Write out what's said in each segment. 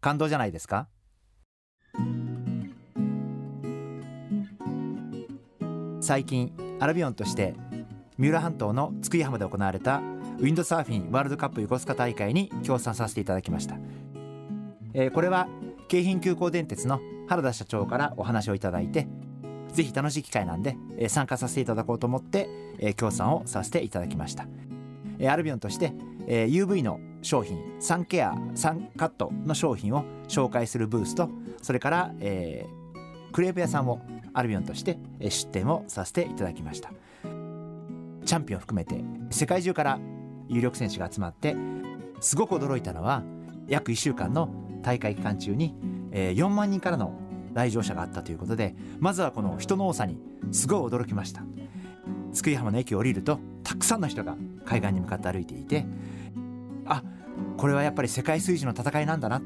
感動じゃないですか？最近アルビオンとして三浦半島の津久井浜で行われたウィンドサーフィンワールドカップ横須賀大会に協賛させていただきました、えー、これは京浜急行電鉄の原田社長からお話をいただいてぜひ楽しい機会なんで、えー、参加させていただこうと思って、えー、協賛をさせていただきました、えー、アルビオンとして、えー、UV の商品サンケアサンカットの商品を紹介するブースとそれから、えー、クレープ屋さんをアルビオンとして出店をさせていただきました。チャンピオン含めて世界中から有力選手が集まってすごく驚いたのは約1週間の大会期間中に4万人からの来場者があったということでまずはこの人の多さにすごい驚きました。津久井浜の駅を降りるとたくさんの人が海岸に向かって歩いていてあこれはやっぱり世界水準の戦いなんだな、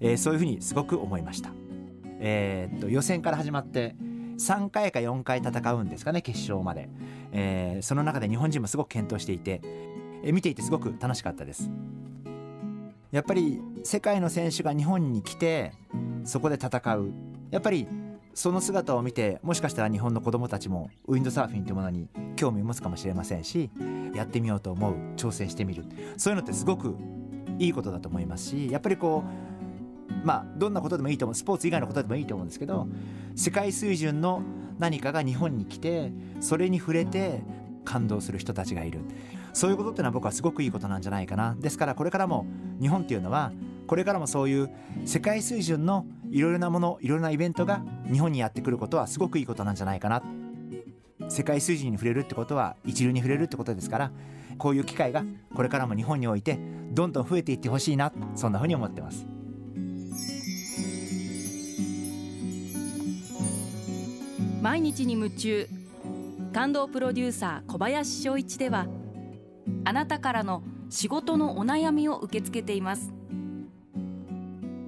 えー、そういうふうにすごく思いました、えー、っと予選から始まって3回か4回戦うんですかね決勝まで、えー、その中で日本人もすごく健闘していて、えー、見ていてすごく楽しかったです。やっぱり世界の選手が日本に来てそこで戦う。やっぱりその姿を見てもしかしたら日本の子どもたちもウィンドサーフィンというものに興味を持つかもしれませんしやってみようと思う挑戦してみる。そういうのってすごくいいことだと思いますしやっぱりこうまあどんなことでもいいと思うスポーツ以外のことでもいいと思うんですけど世界水準の何かが日本に来てそれに触れて感動する人たちがいる。そういうことっていうのは僕はすごくいいことなんじゃないかな。ですからこれからも日本っていうのはこれからもそういう世界水準のいろいろなものいろいろなイベントが日本にやってくることはすごくいいことなんじゃないかな。世界水準に触れるってことは一流に触れるってことですからこういう機会がこれからも日本においてどんどん増えていってほしいなそんなふうに思ってます。毎日に夢中。感動プロデューサー小林翔一ではあなたからの仕事のお悩みを受け付けています。